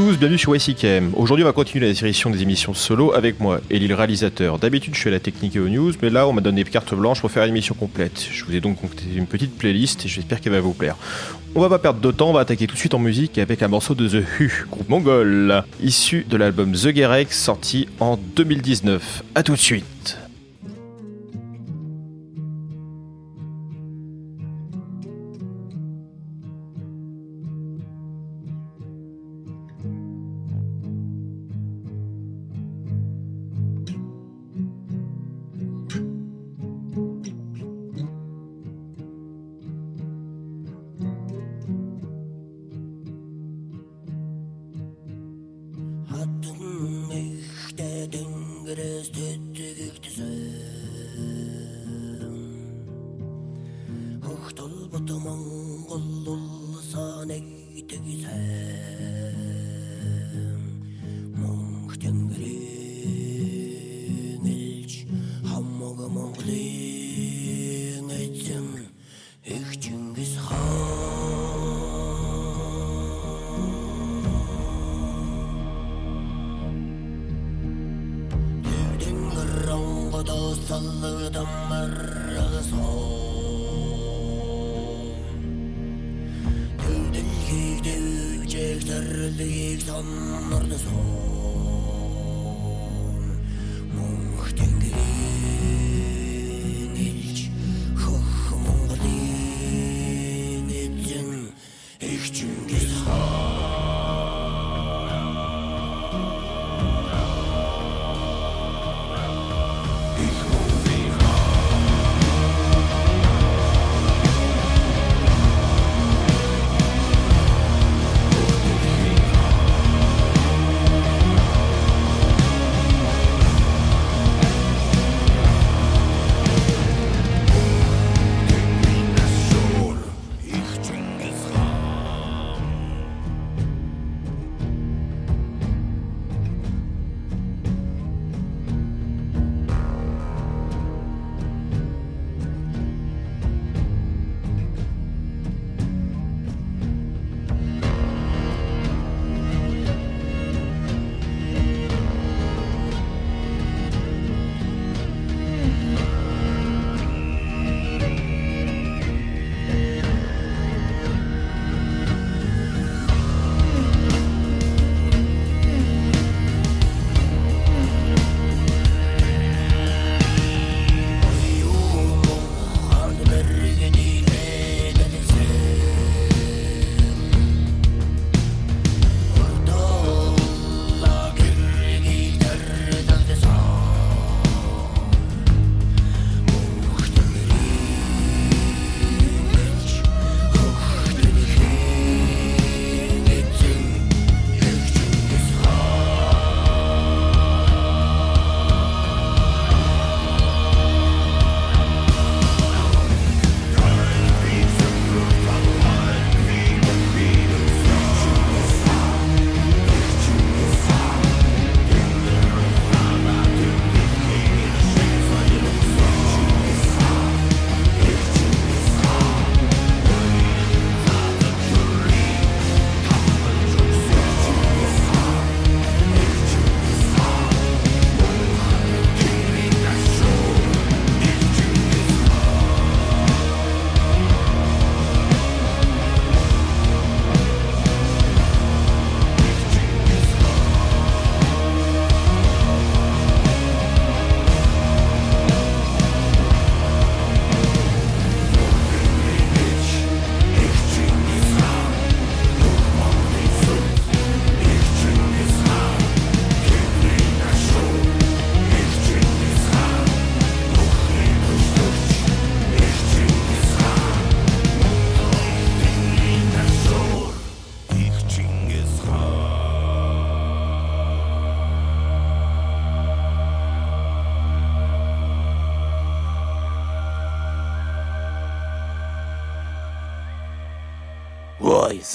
bienvenue sur YCKM. Aujourd'hui, on va continuer la série des émissions solo avec moi, Elie le réalisateur. D'habitude, je fais la technique et aux news, mais là, on m'a donné carte blanche pour faire une émission complète. Je vous ai donc une petite playlist et j'espère qu'elle va vous plaire. On va pas perdre de temps, on va attaquer tout de suite en musique avec un morceau de The Hu, groupe mongol, issu de l'album The Gerex sorti en 2019. A tout de suite.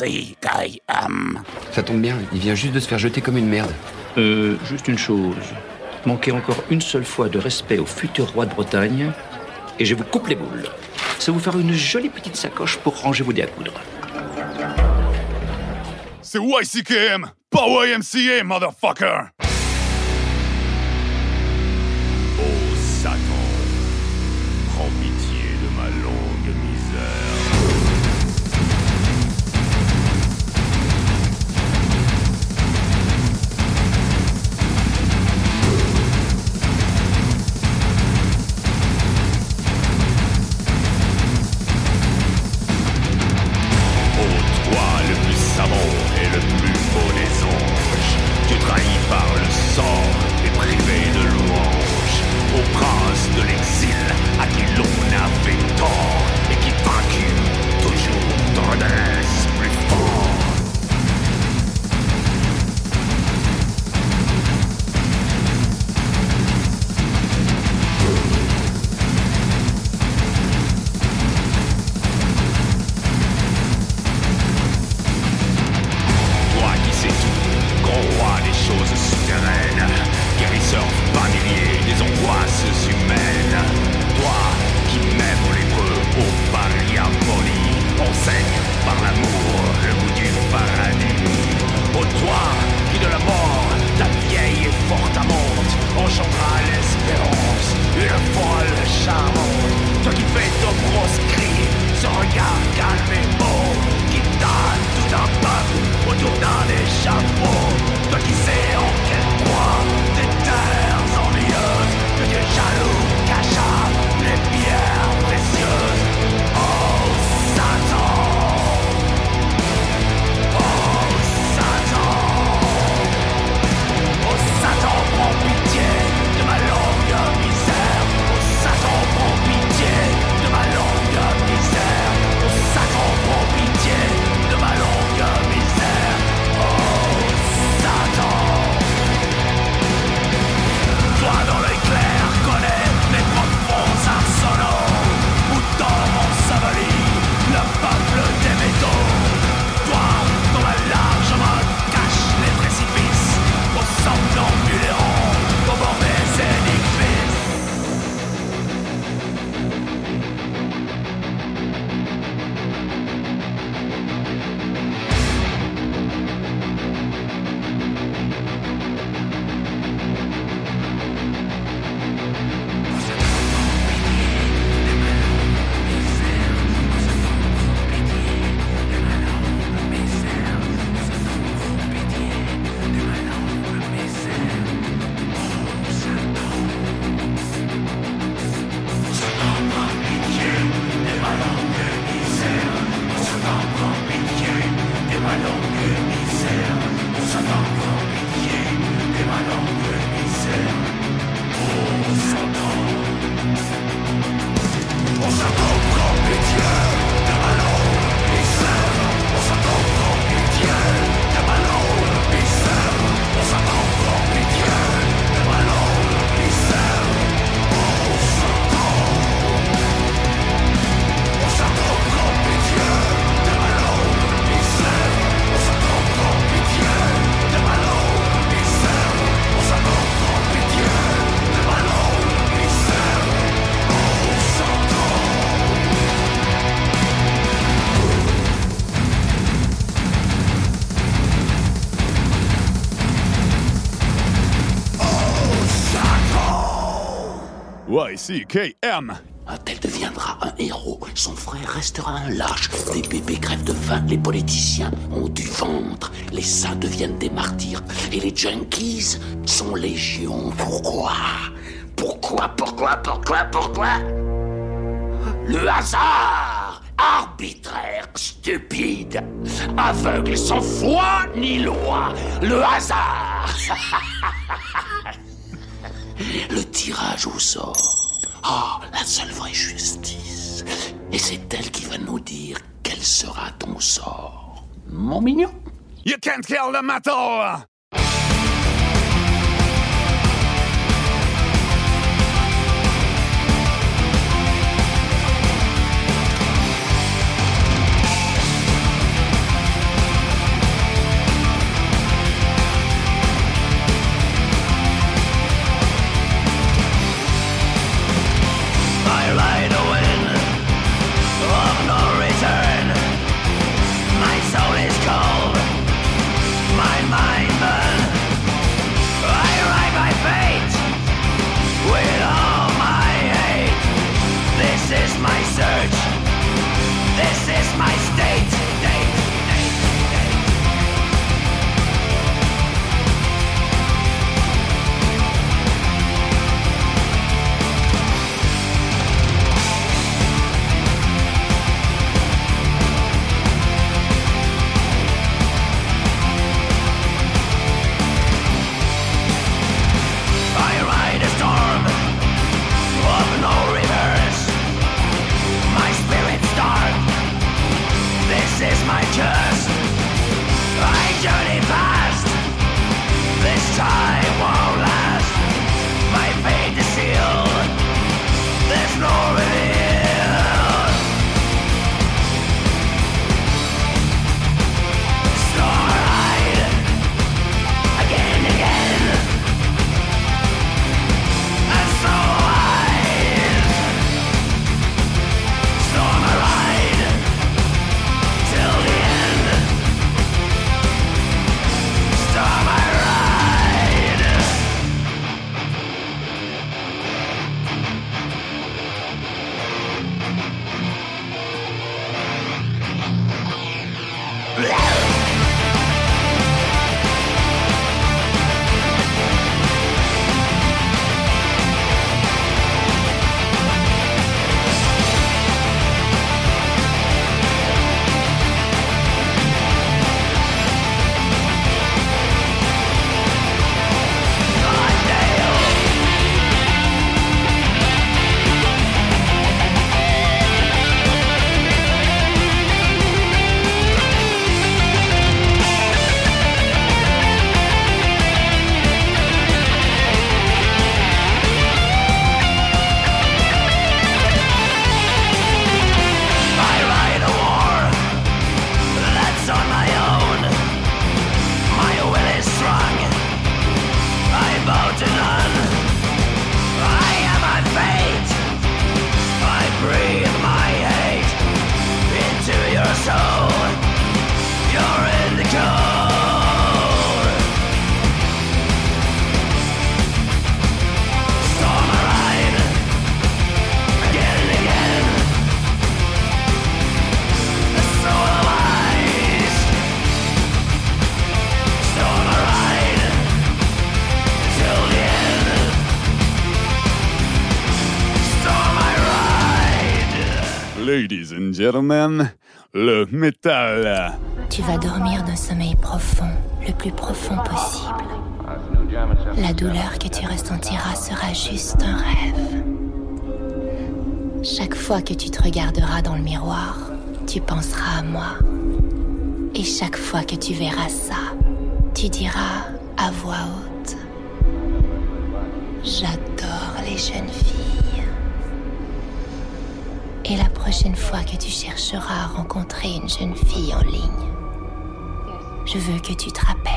Y-C-K-M. Ça tombe bien, il vient juste de se faire jeter comme une merde. Euh, juste une chose. Manquez encore une seule fois de respect au futur roi de Bretagne, et je vous coupe les boules. Ça vous fera une jolie petite sacoche pour ranger vos dés à coudre. C'est YCKM, pas YMCA, motherfucker! YCKM Un tel deviendra un héros, son frère restera un lâche. Les bébés crèvent de faim, les politiciens ont du ventre, les saints deviennent des martyrs, et les junkies sont légion. Pourquoi? Pourquoi, pourquoi, pourquoi, pourquoi? Le hasard Arbitraire, stupide, aveugle, sans foi ni loi. Le hasard Le tirage au sort. Ah, la seule vraie justice. Et c'est elle qui va nous dire quel sera ton sort. Mon mignon You can't kill the metal! Gentlemen, le métal. Tu vas dormir d'un sommeil profond, le plus profond possible. La douleur que tu ressentiras sera juste un rêve. Chaque fois que tu te regarderas dans le miroir, tu penseras à moi. Et chaque fois que tu verras ça, tu diras à voix haute, J'adore les jeunes filles. Et la prochaine fois que tu chercheras à rencontrer une jeune fille en ligne, je veux que tu te rappelles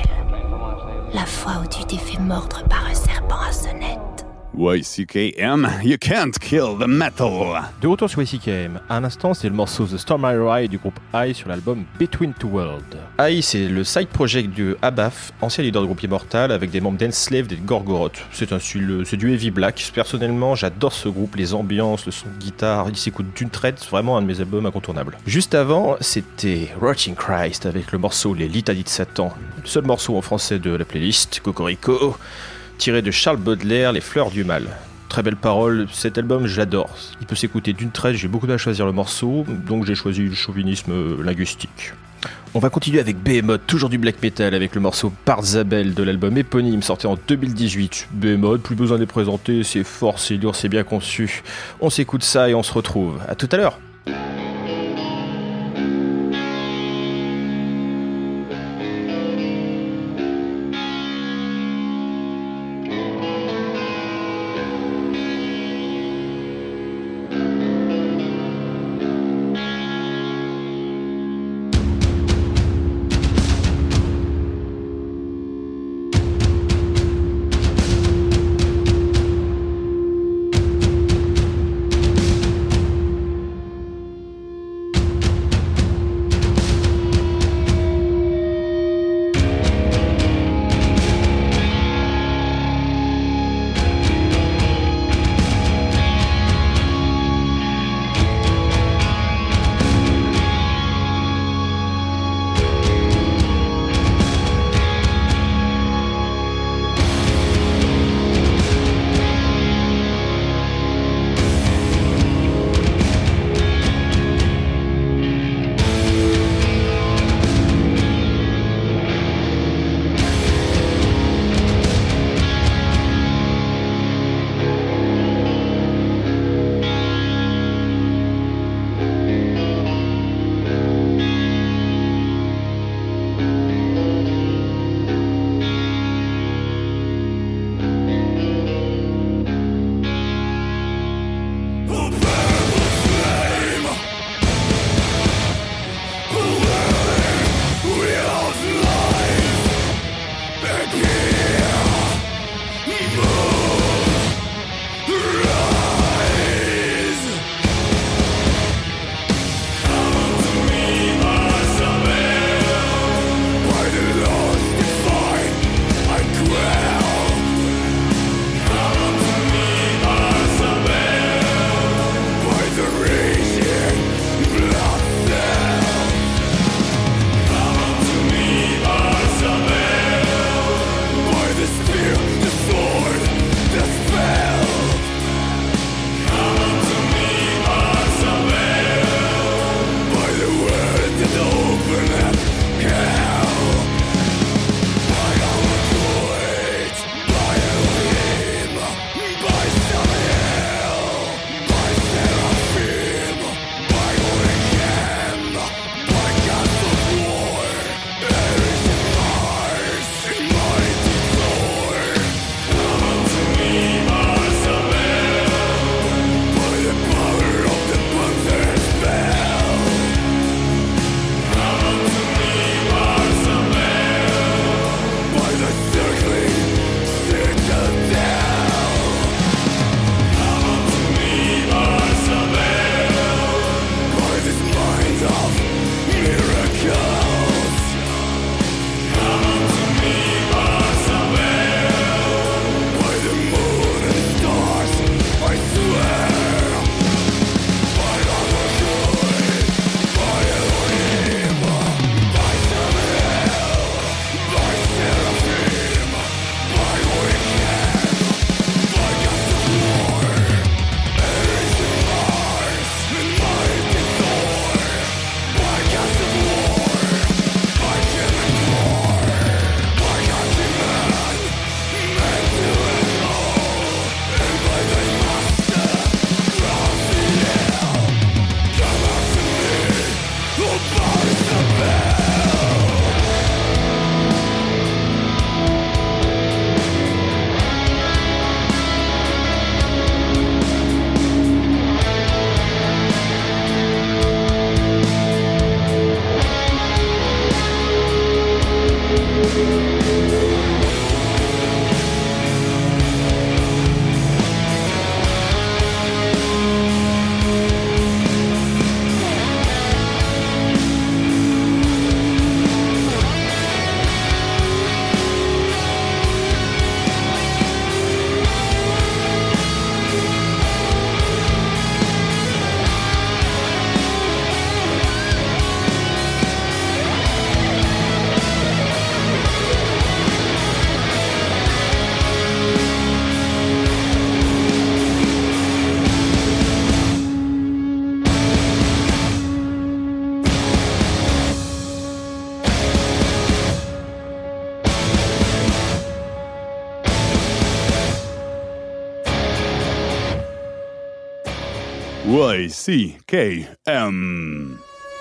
la fois où tu t'es fait mordre par un serpent à sonnette. YCKM, you can't kill the metal. De retour sur YCKM, à un instant c'est le morceau The Storm I Ride du groupe I sur l'album Between Two Worlds. I c'est le side project du Abaf, ancien leader du groupe Immortal avec des membres d'Enslave et de Gorgoroth. C'est un style, c'est du heavy black. Personnellement j'adore ce groupe, les ambiances, le son de guitare, il s'écoute d'une traite, c'est vraiment un de mes albums incontournables. Juste avant c'était Rotting Christ avec le morceau Les Litanies de Satan, le seul morceau en français de la playlist, Cocorico tiré de Charles Baudelaire, Les Fleurs du Mal. Très belle parole, cet album j'adore. Il peut s'écouter d'une traite, j'ai beaucoup de à choisir le morceau, donc j'ai choisi le chauvinisme linguistique. On va continuer avec Behemoth, toujours du black metal, avec le morceau Parzabel de l'album éponyme sorti en 2018. Behemoth, plus besoin de les présenter, c'est fort, c'est dur, c'est bien conçu. On s'écoute ça et on se retrouve. À tout à l'heure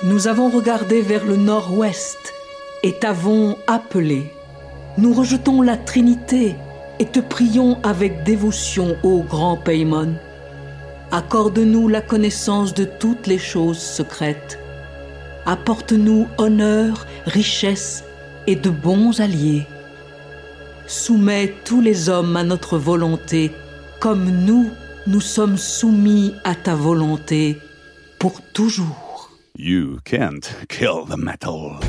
Nous avons regardé vers le nord-ouest et t'avons appelé. Nous rejetons la Trinité et te prions avec dévotion, ô grand Paymon. Accorde-nous la connaissance de toutes les choses secrètes. Apporte-nous honneur, richesse et de bons alliés. Soumets tous les hommes à notre volonté, comme nous, nous sommes soumis à ta volonté pour toujours. You can't kill the metal.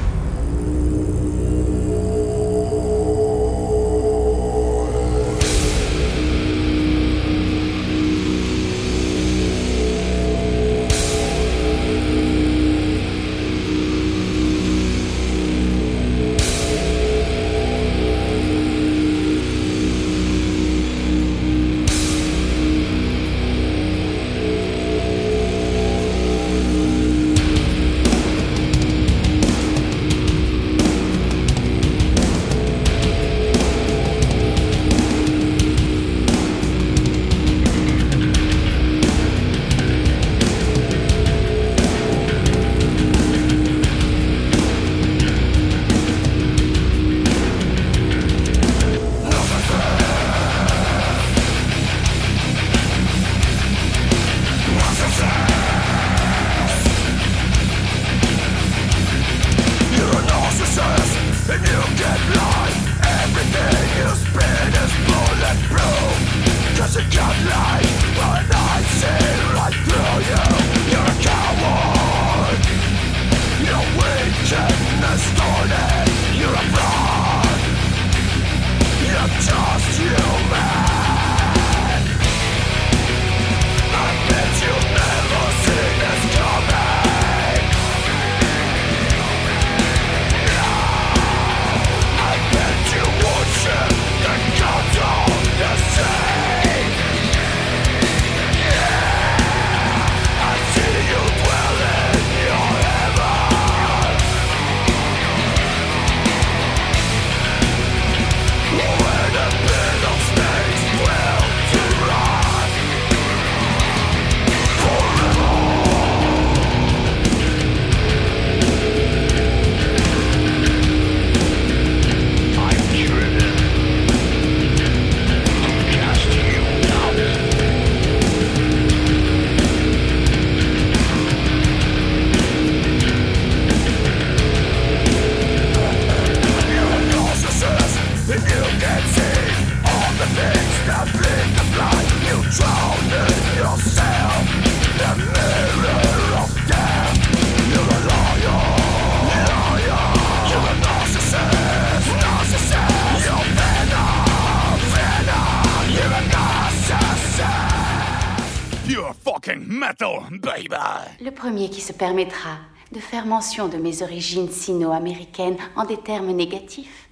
Permettra de faire mention de mes origines sino-américaines en des termes négatifs,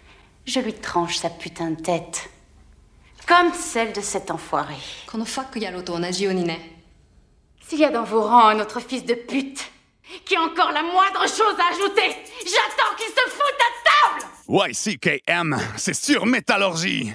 je lui tranche sa putain de tête. Comme celle de cet enfoiré. S'il y a dans vos rangs un autre fils de pute qui a encore la moindre chose à ajouter, j'attends qu'il se foute à table YCKM, c'est sur métallurgie.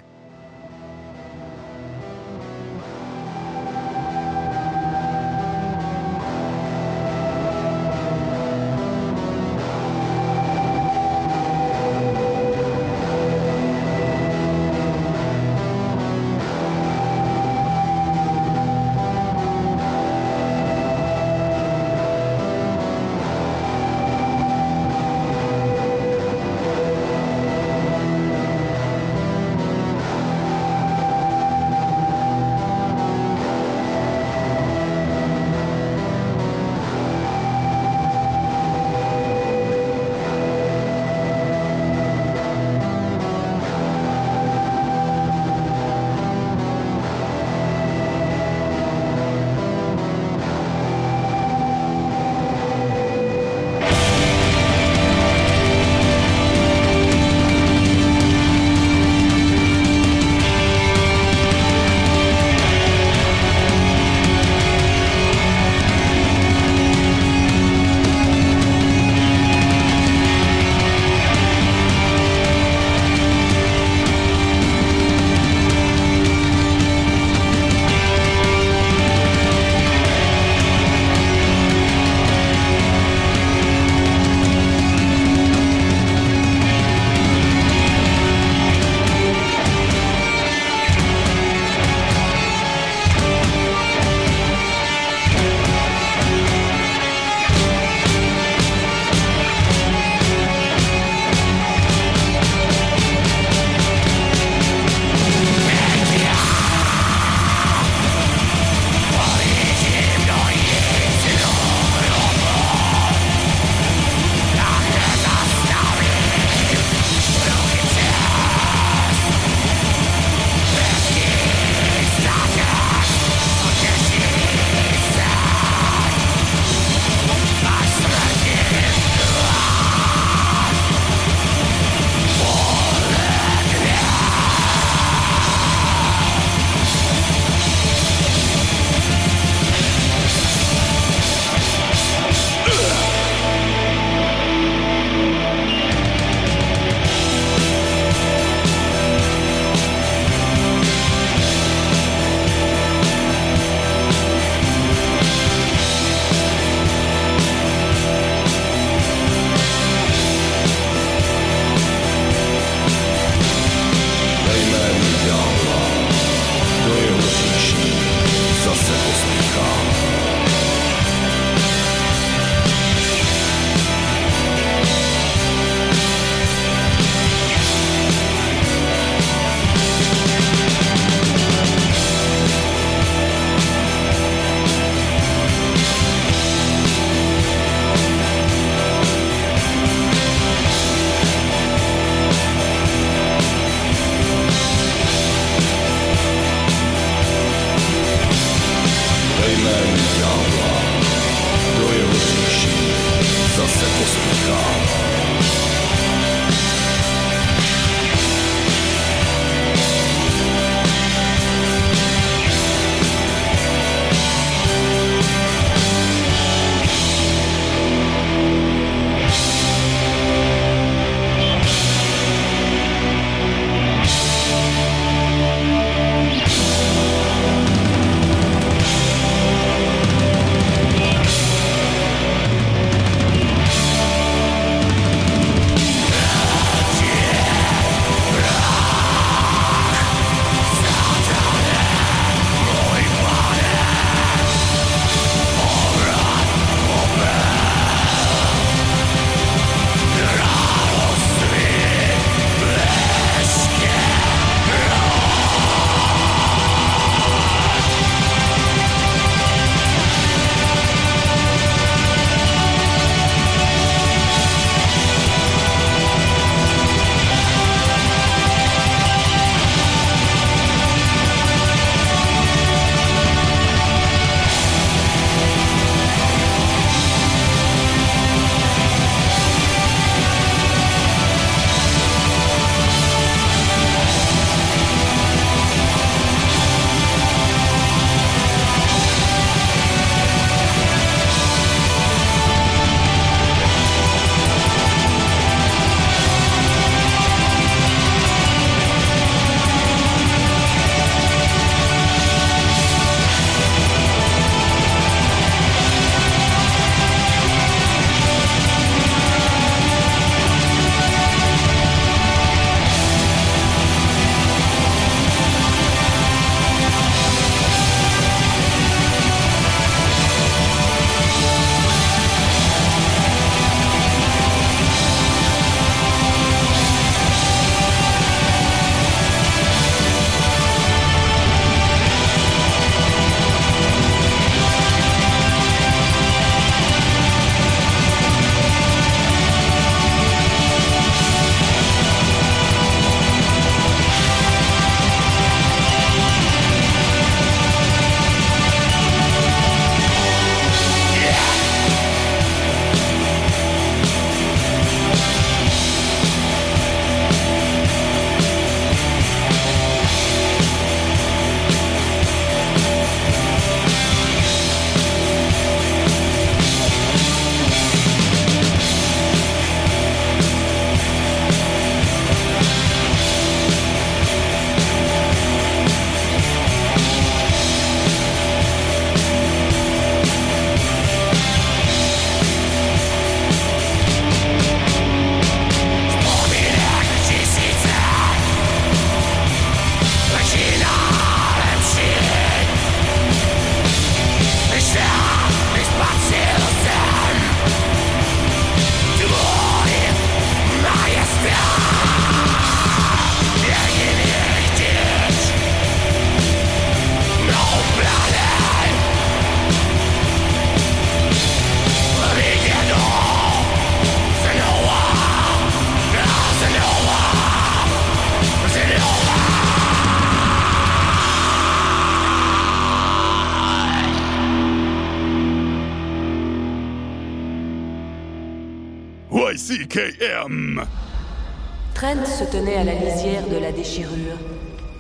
Trent se tenait à la lisière de la déchirure,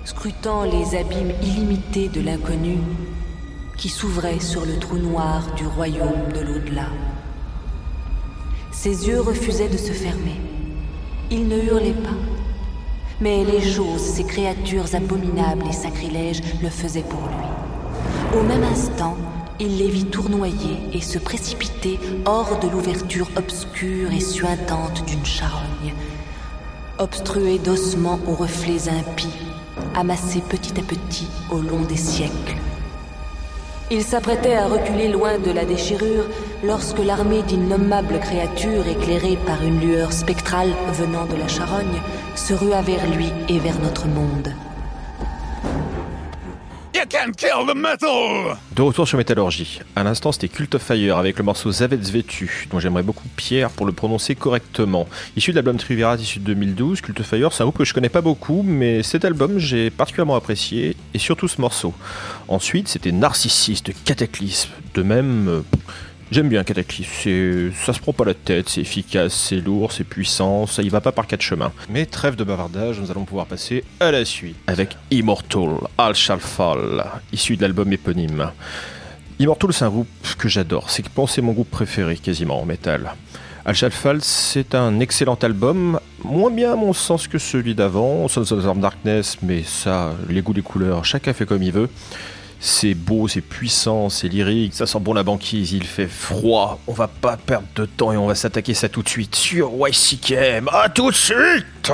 scrutant les abîmes illimités de l'inconnu qui s'ouvraient sur le trou noir du royaume de l'au-delà. Ses yeux refusaient de se fermer. Il ne hurlait pas. Mais les choses, ces créatures abominables et sacrilèges, le faisaient pour lui. Au même instant, il les vit tournoyer et se précipiter hors de l'ouverture obscure et suintante d'une charogne, obstruée d'ossements aux reflets impies, amassés petit à petit au long des siècles. Il s'apprêtait à reculer loin de la déchirure lorsque l'armée d'innommables créatures éclairées par une lueur spectrale venant de la charogne se rua vers lui et vers notre monde. You can't kill the metal! De retour sur Métallurgie. À l'instant, c'était Cult of Fire avec le morceau Zavetzvetu, dont j'aimerais beaucoup Pierre pour le prononcer correctement. Issu de l'album Trivirat issu de 2012, Cult of Fire, c'est un groupe que je connais pas beaucoup, mais cet album j'ai particulièrement apprécié, et surtout ce morceau. Ensuite, c'était Narcissiste, Cataclysme. De même, euh, j'aime bien Cataclysme. Ça se prend pas la tête, c'est efficace, c'est lourd, c'est puissant, ça y va pas par quatre chemins. Mais trêve de bavardage, nous allons pouvoir passer à la suite avec Immortal, All Shall Fall, issu de l'album éponyme. Immortal, c'est un groupe que j'adore. C'est que c'est mon groupe préféré quasiment en métal. Al Shall Fall, c'est un excellent album, moins bien à mon sens que celui d'avant, Sons of the Darkness, mais ça, les goûts, les couleurs, chacun fait comme il veut. C'est beau, c'est puissant, c'est lyrique, ça sent bon la banquise, il fait froid. On va pas perdre de temps et on va s'attaquer ça tout de suite sur YCKM. À tout de suite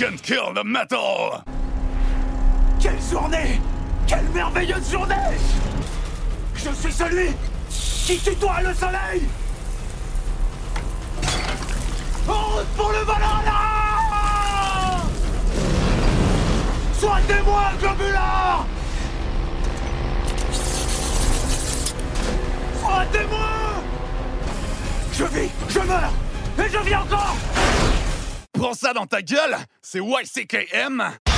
can kill the metal! Quelle journée! Quelle merveilleuse journée! Je suis celui qui tutoie le soleil! En route pour le Valhalla Soignez-moi, Globular! Soignez-moi! Je vis, je meurs, et je vis encore! Prends ça dans ta gueule! C'est YCKM!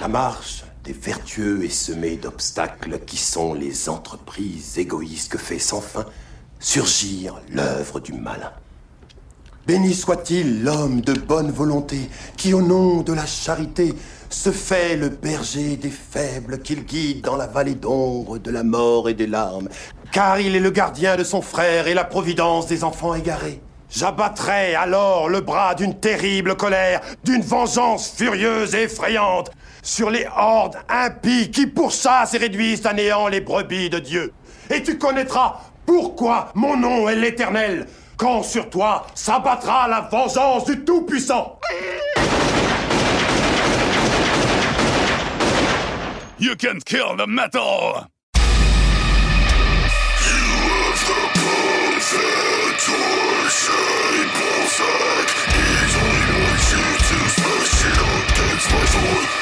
La marche des vertueux est semée d'obstacles qui sont les entreprises égoïstes que fait sans fin surgir l'œuvre du malin. Béni soit-il l'homme de bonne volonté qui, au nom de la charité, se fait le berger des faibles qu'il guide dans la vallée d'ombre de la mort et des larmes, car il est le gardien de son frère et la providence des enfants égarés. J'abattrai alors le bras d'une terrible colère, d'une vengeance furieuse et effrayante, sur les hordes impies qui pourchassent et réduisent à néant les brebis de Dieu. Et tu connaîtras pourquoi mon nom est l'Éternel, quand sur toi s'abattra la vengeance du Tout-Puissant. You can kill the metal. Shane Balzac, he's only wants you to smash against my throat.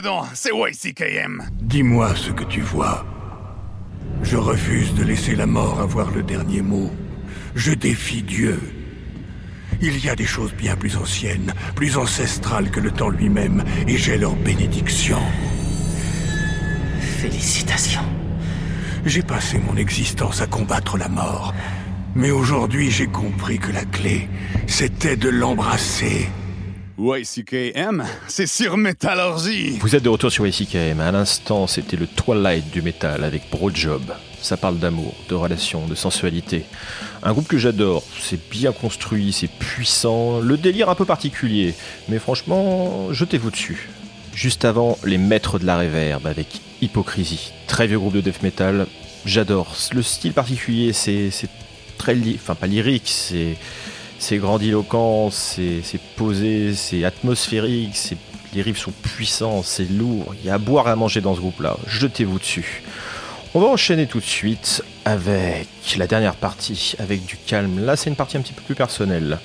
Dents, c'est YCKM. Dis-moi ce que tu vois. Je refuse de laisser la mort avoir le dernier mot. Je défie Dieu. Il y a des choses bien plus anciennes, plus ancestrales que le temps lui-même, et j'ai leur bénédiction. Félicitations. J'ai passé mon existence à combattre la mort. Mais aujourd'hui, j'ai compris que la clé, c'était de l'embrasser. YCKM, c'est sur Métallurgie. Vous êtes de retour sur YCKM. À l'instant, c'était le Twilight du métal avec Brojob. Ça parle d'amour, de relations, de sensualité. Un groupe que j'adore. C'est bien construit, c'est puissant. Le délire un peu particulier. Mais franchement, jetez-vous dessus. Juste avant, les maîtres de la réverb avec Hypocrisie. Très vieux groupe de death metal. J'adore. Le style particulier, c'est très. Enfin, pas lyrique, c'est C'est grandiloquent, c'est posé, c'est atmosphérique, les riffs sont puissants, c'est lourd. Il y a à boire et à manger dans ce groupe-là. Jetez-vous dessus. On va enchaîner tout de suite avec la dernière partie, avec du calme. Là, c'est une partie un petit peu plus personnelle.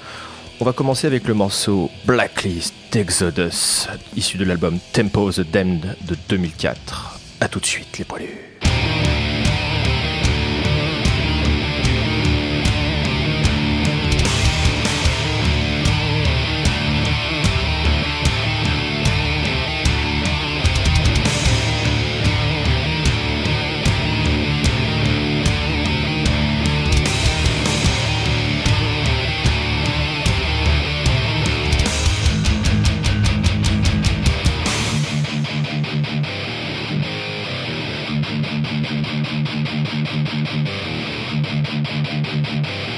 On va commencer avec le morceau Blacklist d'Exodus, issu de l'album Tempo the Damned de 2004. A tout de suite, les poilus. thank you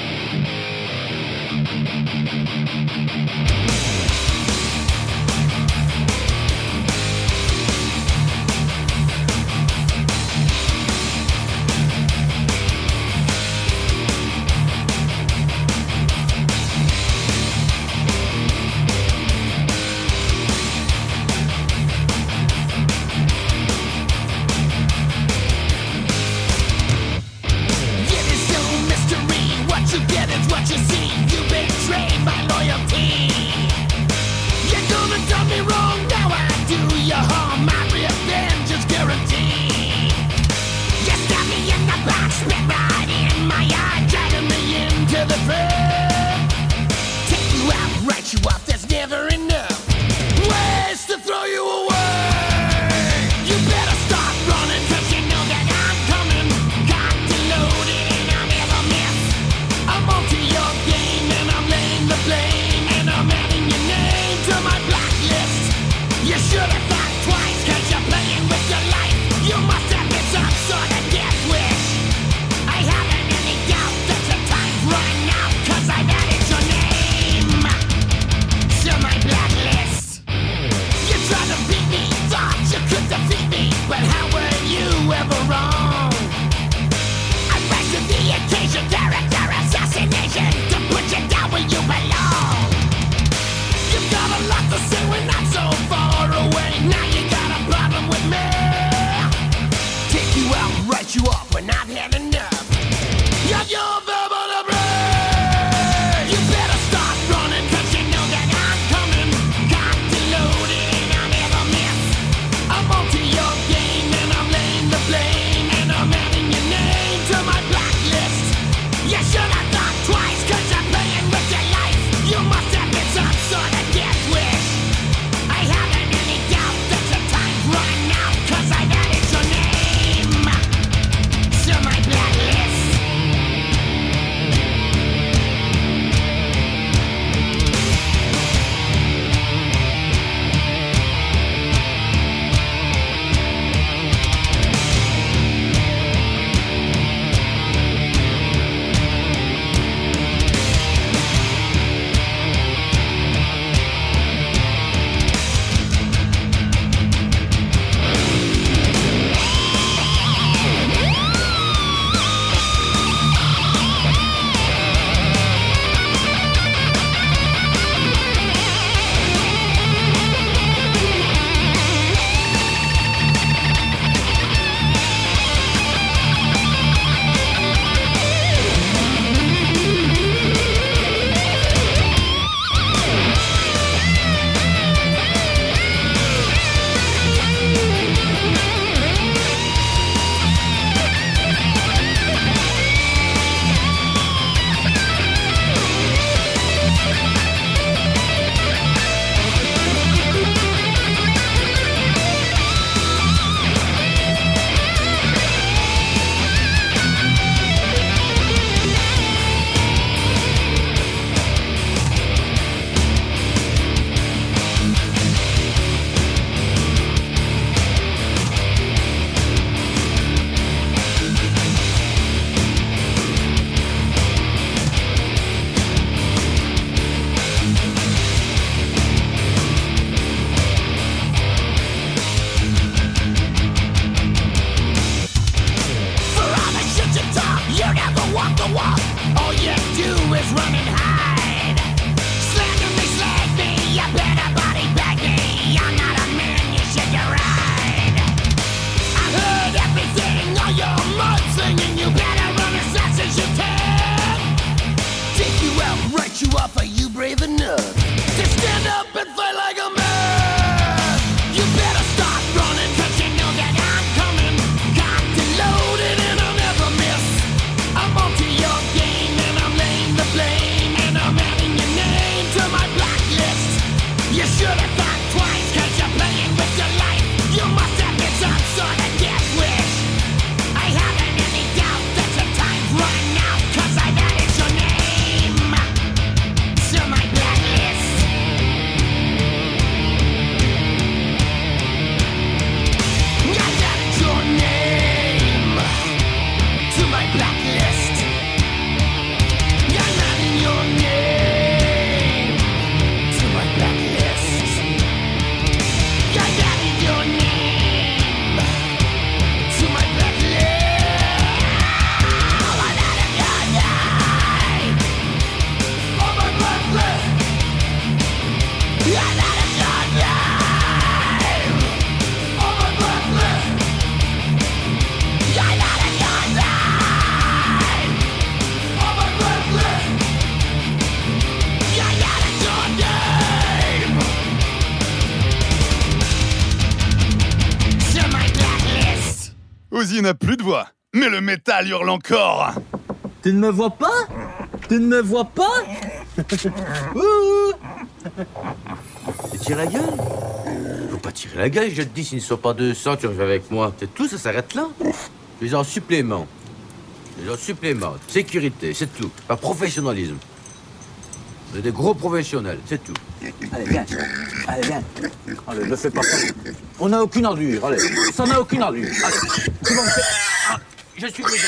hurle encore. Tu ne me vois pas? Tu ne me vois pas? Ouh Tu tires la gueule Faut pas tirer la gueule, je te dis, s'il ne sont pas 200, tu reviens avec moi. C'est tout, ça s'arrête là. Les en supplément. Les en supplément. Sécurité, c'est tout. Pas professionnalisme. Vous êtes des gros professionnels, c'est tout. Allez, viens. Allez, viens. Allez, ne fais pas ça. On n'a aucune ordure, allez. Ça n'a aucune ordure. Allez. C'est bon, c'est- Ah, je suis désolé.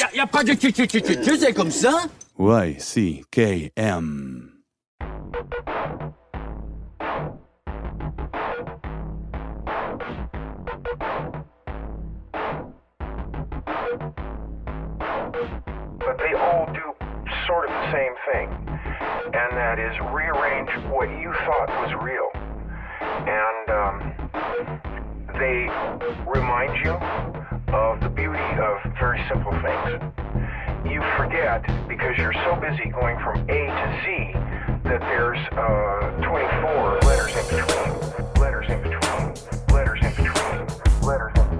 Y a, y a pas de tu tu tu tu tu c'est comme ça Y-C-K-M. but they all do sort of the same thing, and that is rearrange what you thought was real. And um, they remind you of the beauty of very simple things. You forget, because you're so busy going from A to Z, that there's uh, 24 letters in between, letters in between, letters in between, letters in between,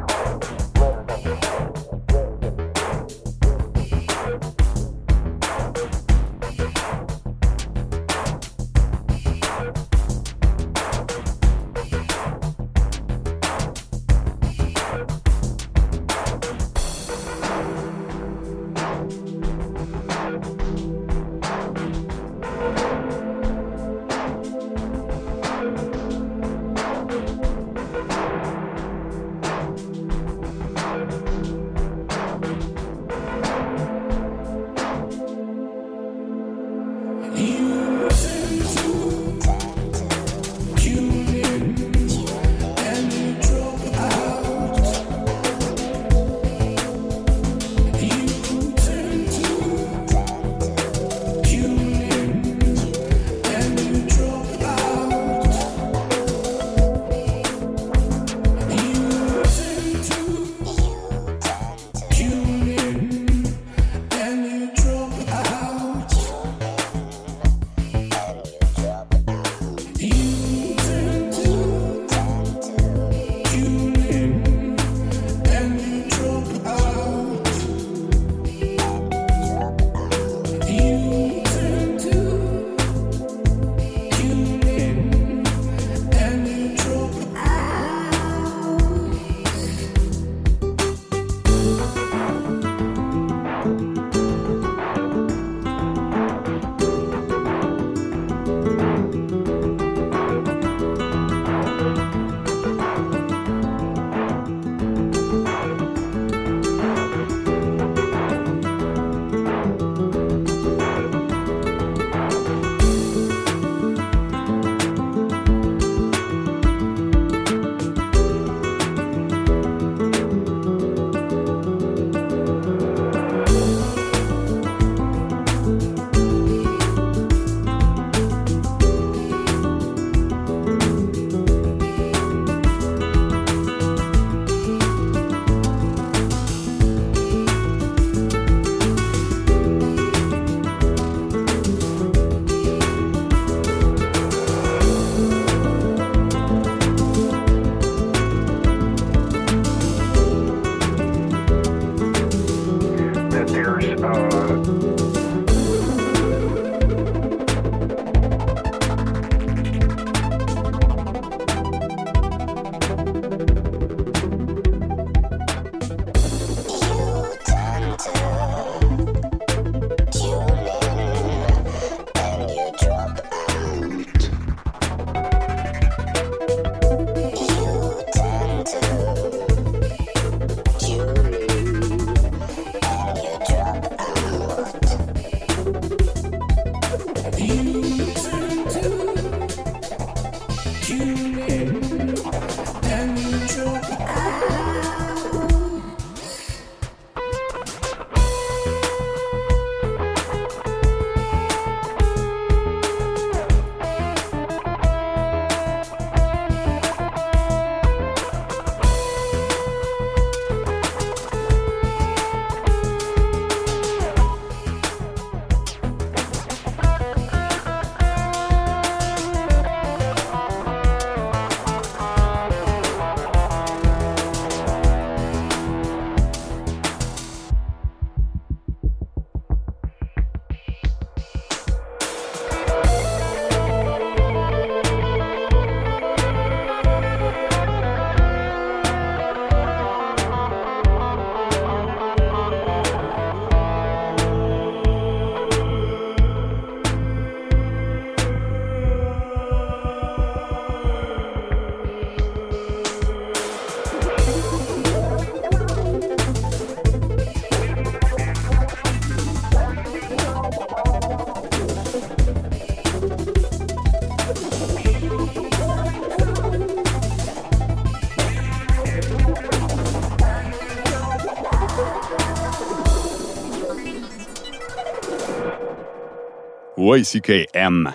YCKM.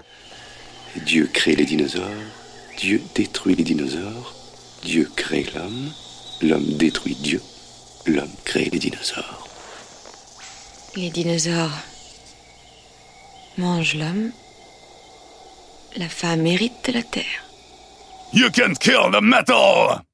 Dieu crée les dinosaures, Dieu détruit les dinosaures, Dieu crée l'homme, l'homme détruit Dieu, l'homme crée les dinosaures. Les dinosaures mangent l'homme. La femme hérite de la terre. You can't kill the metal!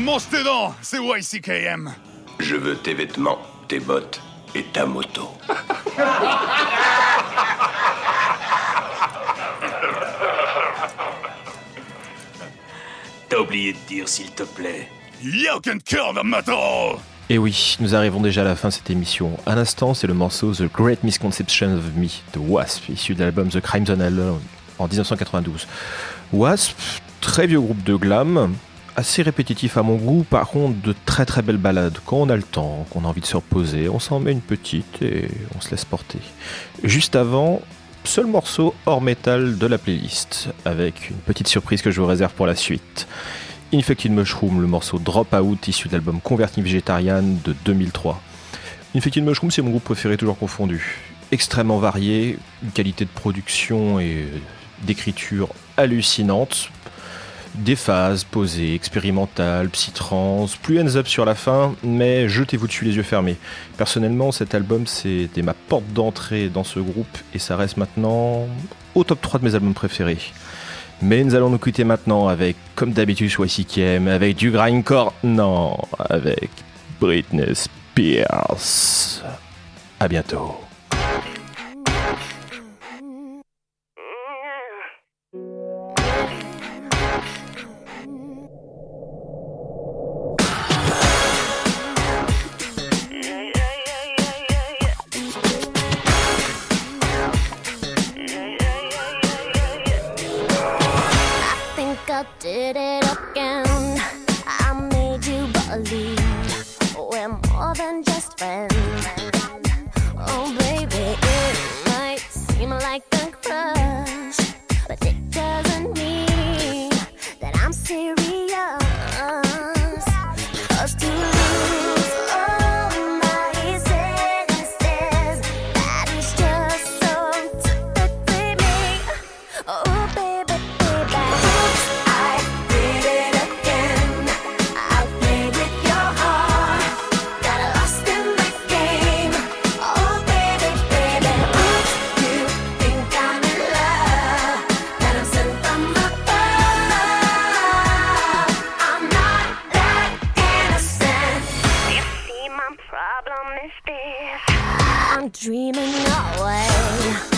Mange tes dents, c'est YCKM. Je veux tes vêtements, tes bottes et ta moto. T'as oublié de dire, s'il te plaît. You can kill the metal. Et oui, nous arrivons déjà à la fin de cette émission. À l'instant, c'est le morceau The Great Misconception of Me de Wasp, issu de l'album The Crimson Album en 1992. Wasp, très vieux groupe de glam, assez répétitif à mon goût, par contre de très très belles balades. Quand on a le temps, qu'on a envie de se reposer, on s'en met une petite et on se laisse porter. Juste avant, seul morceau hors métal de la playlist, avec une petite surprise que je vous réserve pour la suite. Infected Mushroom, le morceau Drop Out issu de l'album Converting Vegetarian de 2003. Infected Mushroom, c'est mon groupe préféré, toujours confondu. Extrêmement varié, une qualité de production et d'écriture hallucinante. Des phases posées, expérimentales, psytrance, plus hands up sur la fin, mais jetez-vous dessus les yeux fermés. Personnellement, cet album, c'était ma porte d'entrée dans ce groupe et ça reste maintenant au top 3 de mes albums préférés. Mais nous allons nous quitter maintenant avec, comme d'habitude YCKM, avec du grindcore, non, avec Britney Spears. À bientôt. Dreaming away